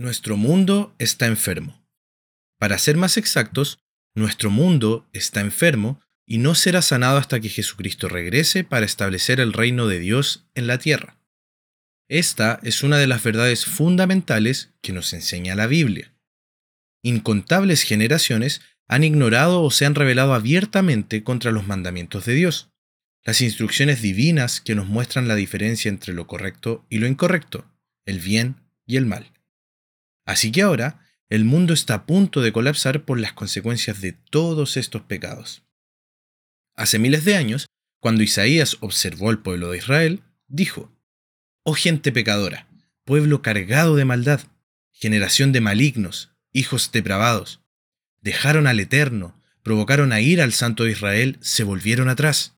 Nuestro mundo está enfermo. Para ser más exactos, nuestro mundo está enfermo y no será sanado hasta que Jesucristo regrese para establecer el reino de Dios en la tierra. Esta es una de las verdades fundamentales que nos enseña la Biblia. Incontables generaciones han ignorado o se han rebelado abiertamente contra los mandamientos de Dios, las instrucciones divinas que nos muestran la diferencia entre lo correcto y lo incorrecto, el bien y el mal. Así que ahora, el mundo está a punto de colapsar por las consecuencias de todos estos pecados. Hace miles de años, cuando Isaías observó al pueblo de Israel, dijo, Oh gente pecadora, pueblo cargado de maldad, generación de malignos, hijos depravados, dejaron al Eterno, provocaron a ir al Santo de Israel, se volvieron atrás.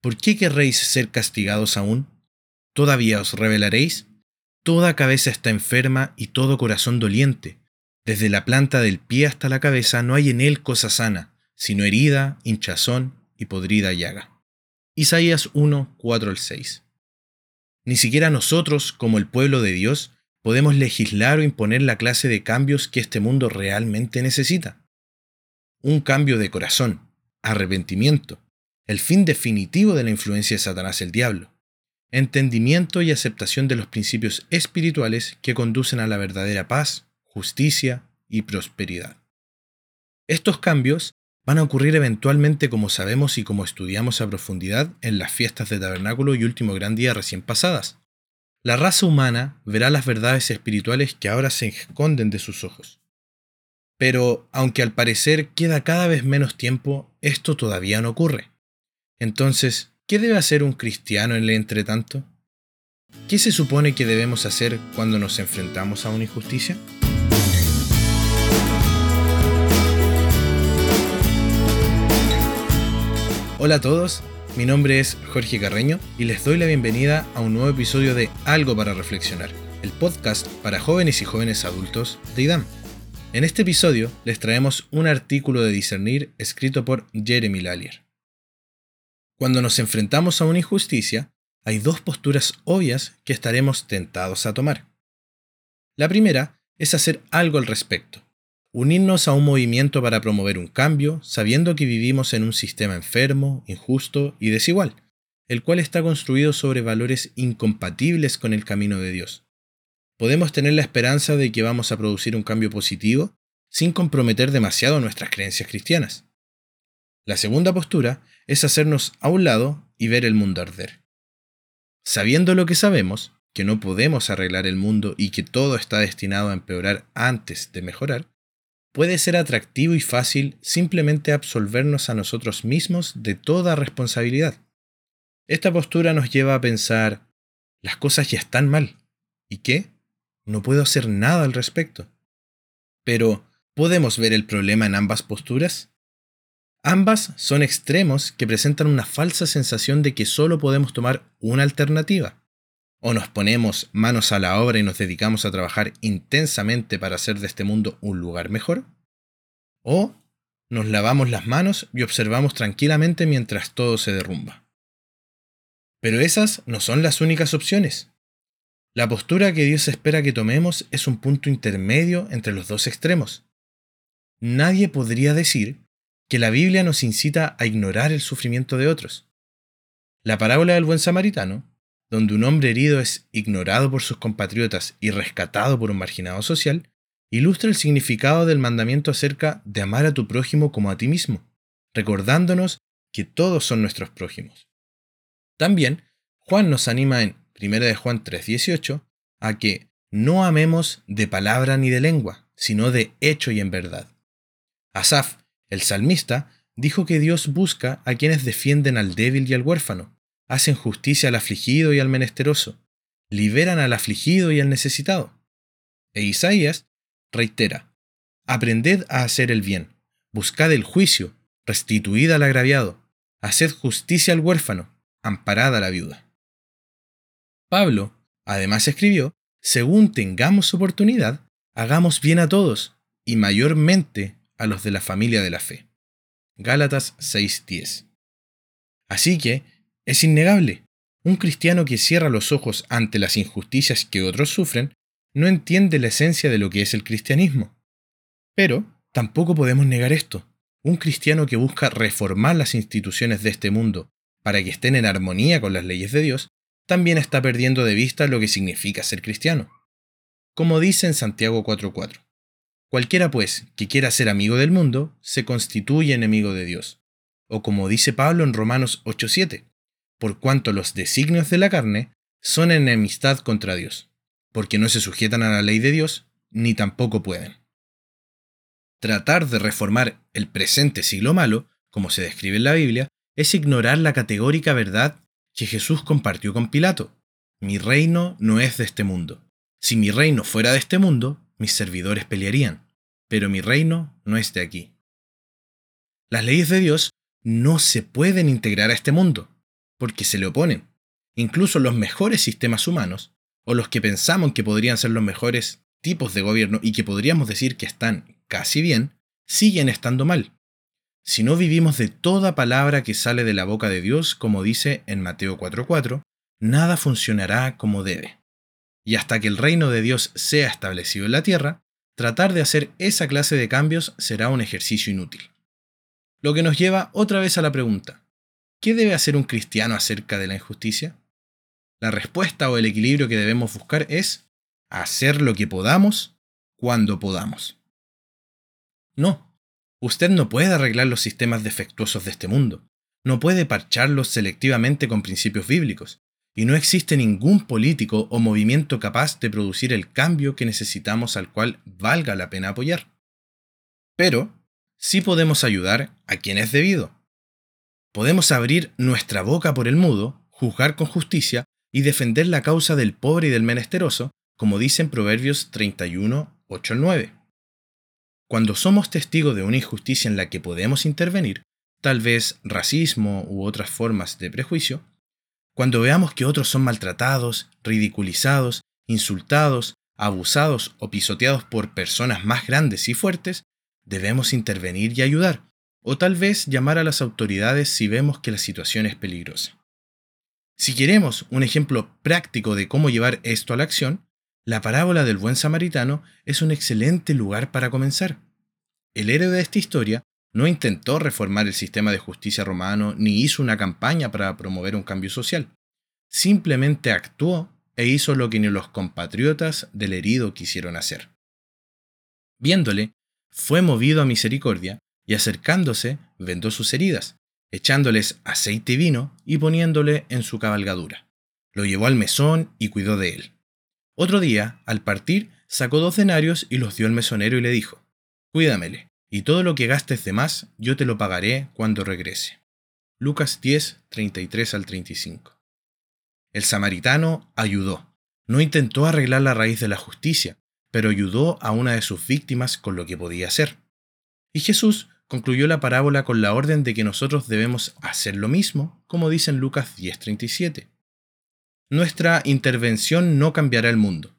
¿Por qué querréis ser castigados aún? ¿Todavía os rebelaréis? Toda cabeza está enferma y todo corazón doliente. Desde la planta del pie hasta la cabeza no hay en él cosa sana, sino herida, hinchazón y podrida llaga. Isaías 1, 4 al 6. Ni siquiera nosotros, como el pueblo de Dios, podemos legislar o imponer la clase de cambios que este mundo realmente necesita. Un cambio de corazón, arrepentimiento, el fin definitivo de la influencia de Satanás el diablo entendimiento y aceptación de los principios espirituales que conducen a la verdadera paz, justicia y prosperidad. Estos cambios van a ocurrir eventualmente como sabemos y como estudiamos a profundidad en las fiestas de tabernáculo y último gran día recién pasadas. La raza humana verá las verdades espirituales que ahora se esconden de sus ojos. Pero, aunque al parecer queda cada vez menos tiempo, esto todavía no ocurre. Entonces, ¿Qué debe hacer un cristiano en el entretanto? ¿Qué se supone que debemos hacer cuando nos enfrentamos a una injusticia? Hola a todos, mi nombre es Jorge Carreño y les doy la bienvenida a un nuevo episodio de Algo para Reflexionar, el podcast para jóvenes y jóvenes adultos de IDAM. En este episodio les traemos un artículo de discernir escrito por Jeremy Lallier. Cuando nos enfrentamos a una injusticia, hay dos posturas obvias que estaremos tentados a tomar. La primera es hacer algo al respecto, unirnos a un movimiento para promover un cambio, sabiendo que vivimos en un sistema enfermo, injusto y desigual, el cual está construido sobre valores incompatibles con el camino de Dios. Podemos tener la esperanza de que vamos a producir un cambio positivo sin comprometer demasiado nuestras creencias cristianas. La segunda postura es hacernos a un lado y ver el mundo arder. Sabiendo lo que sabemos, que no podemos arreglar el mundo y que todo está destinado a empeorar antes de mejorar, puede ser atractivo y fácil simplemente absolvernos a nosotros mismos de toda responsabilidad. Esta postura nos lleva a pensar, las cosas ya están mal. ¿Y qué? No puedo hacer nada al respecto. Pero, ¿podemos ver el problema en ambas posturas? Ambas son extremos que presentan una falsa sensación de que solo podemos tomar una alternativa. O nos ponemos manos a la obra y nos dedicamos a trabajar intensamente para hacer de este mundo un lugar mejor. O nos lavamos las manos y observamos tranquilamente mientras todo se derrumba. Pero esas no son las únicas opciones. La postura que Dios espera que tomemos es un punto intermedio entre los dos extremos. Nadie podría decir que la Biblia nos incita a ignorar el sufrimiento de otros. La parábola del buen samaritano, donde un hombre herido es ignorado por sus compatriotas y rescatado por un marginado social, ilustra el significado del mandamiento acerca de amar a tu prójimo como a ti mismo, recordándonos que todos son nuestros prójimos. También, Juan nos anima en 1 de Juan 3:18 a que no amemos de palabra ni de lengua, sino de hecho y en verdad. Asaf, el salmista dijo que Dios busca a quienes defienden al débil y al huérfano, hacen justicia al afligido y al menesteroso, liberan al afligido y al necesitado. E Isaías reitera, Aprended a hacer el bien, buscad el juicio, restituid al agraviado, haced justicia al huérfano, amparad a la viuda. Pablo, además, escribió, según tengamos oportunidad, hagamos bien a todos, y mayormente a los de la familia de la fe. Gálatas 6:10. Así que, es innegable, un cristiano que cierra los ojos ante las injusticias que otros sufren no entiende la esencia de lo que es el cristianismo. Pero tampoco podemos negar esto. Un cristiano que busca reformar las instituciones de este mundo para que estén en armonía con las leyes de Dios, también está perdiendo de vista lo que significa ser cristiano. Como dice en Santiago 4.4, cualquiera pues que quiera ser amigo del mundo, se constituye enemigo de Dios. O como dice Pablo en Romanos 8.7, por cuanto los designios de la carne son enemistad contra Dios, porque no se sujetan a la ley de Dios, ni tampoco pueden. Tratar de reformar el presente siglo malo, como se describe en la Biblia, es ignorar la categórica verdad que Jesús compartió con Pilato. Mi reino no es de este mundo. Si mi reino fuera de este mundo, mis servidores pelearían, pero mi reino no es aquí. Las leyes de Dios no se pueden integrar a este mundo, porque se le oponen. Incluso los mejores sistemas humanos, o los que pensamos que podrían ser los mejores tipos de gobierno y que podríamos decir que están casi bien, siguen estando mal si no vivimos de toda palabra que sale de la boca de Dios, como dice en Mateo 4:4, nada funcionará como debe. Y hasta que el reino de Dios sea establecido en la tierra, tratar de hacer esa clase de cambios será un ejercicio inútil. Lo que nos lleva otra vez a la pregunta, ¿qué debe hacer un cristiano acerca de la injusticia? La respuesta o el equilibrio que debemos buscar es hacer lo que podamos cuando podamos. No, Usted no puede arreglar los sistemas defectuosos de este mundo, no puede parcharlos selectivamente con principios bíblicos, y no existe ningún político o movimiento capaz de producir el cambio que necesitamos al cual valga la pena apoyar. Pero sí podemos ayudar a quien es debido. Podemos abrir nuestra boca por el mudo, juzgar con justicia y defender la causa del pobre y del menesteroso, como dicen Proverbios 31, 8 al 9. Cuando somos testigos de una injusticia en la que podemos intervenir, tal vez racismo u otras formas de prejuicio, cuando veamos que otros son maltratados, ridiculizados, insultados, abusados o pisoteados por personas más grandes y fuertes, debemos intervenir y ayudar, o tal vez llamar a las autoridades si vemos que la situación es peligrosa. Si queremos un ejemplo práctico de cómo llevar esto a la acción, la parábola del buen samaritano es un excelente lugar para comenzar. El héroe de esta historia no intentó reformar el sistema de justicia romano ni hizo una campaña para promover un cambio social. Simplemente actuó e hizo lo que ni los compatriotas del herido quisieron hacer. Viéndole, fue movido a misericordia y acercándose vendó sus heridas, echándoles aceite y vino y poniéndole en su cabalgadura. Lo llevó al mesón y cuidó de él. Otro día, al partir, sacó dos denarios y los dio al mesonero y le dijo, Cuídamele, y todo lo que gastes de más, yo te lo pagaré cuando regrese. Lucas 10, 33 al 35. El samaritano ayudó. No intentó arreglar la raíz de la justicia, pero ayudó a una de sus víctimas con lo que podía hacer. Y Jesús concluyó la parábola con la orden de que nosotros debemos hacer lo mismo, como dice en Lucas 10:37 nuestra intervención no cambiará el mundo.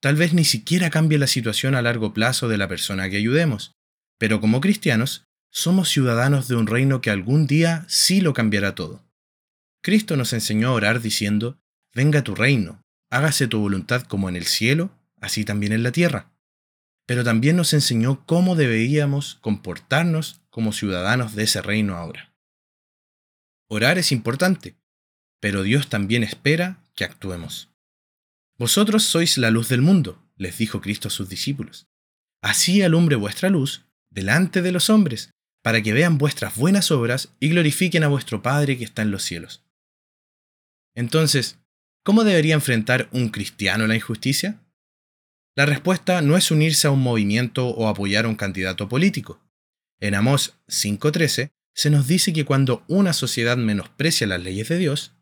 Tal vez ni siquiera cambie la situación a largo plazo de la persona que ayudemos, pero como cristianos, somos ciudadanos de un reino que algún día sí lo cambiará todo. Cristo nos enseñó a orar diciendo, Venga tu reino, hágase tu voluntad como en el cielo, así también en la tierra. Pero también nos enseñó cómo deberíamos comportarnos como ciudadanos de ese reino ahora. Orar es importante, pero Dios también espera que actuemos. Vosotros sois la luz del mundo, les dijo Cristo a sus discípulos. Así alumbre vuestra luz delante de los hombres, para que vean vuestras buenas obras y glorifiquen a vuestro Padre que está en los cielos. Entonces, ¿cómo debería enfrentar un cristiano la injusticia? La respuesta no es unirse a un movimiento o apoyar a un candidato político. En Amós 5.13 se nos dice que cuando una sociedad menosprecia las leyes de Dios,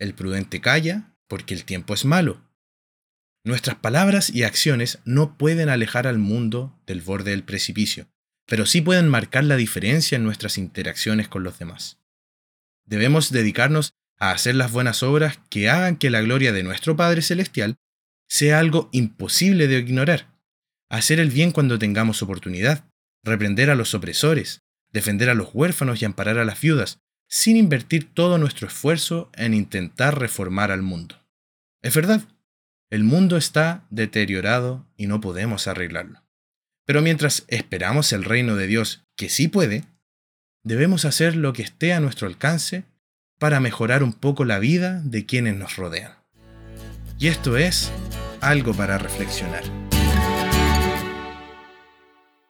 el prudente calla porque el tiempo es malo. Nuestras palabras y acciones no pueden alejar al mundo del borde del precipicio, pero sí pueden marcar la diferencia en nuestras interacciones con los demás. Debemos dedicarnos a hacer las buenas obras que hagan que la gloria de nuestro Padre Celestial sea algo imposible de ignorar. Hacer el bien cuando tengamos oportunidad, reprender a los opresores, defender a los huérfanos y amparar a las viudas, sin invertir todo nuestro esfuerzo en intentar reformar al mundo. Es verdad, El mundo está deteriorado y no podemos arreglarlo. Pero mientras esperamos el reino de Dios, que sí puede, debemos hacer lo que esté a nuestro alcance para mejorar un poco la vida de quienes nos rodean. Y esto es algo para reflexionar.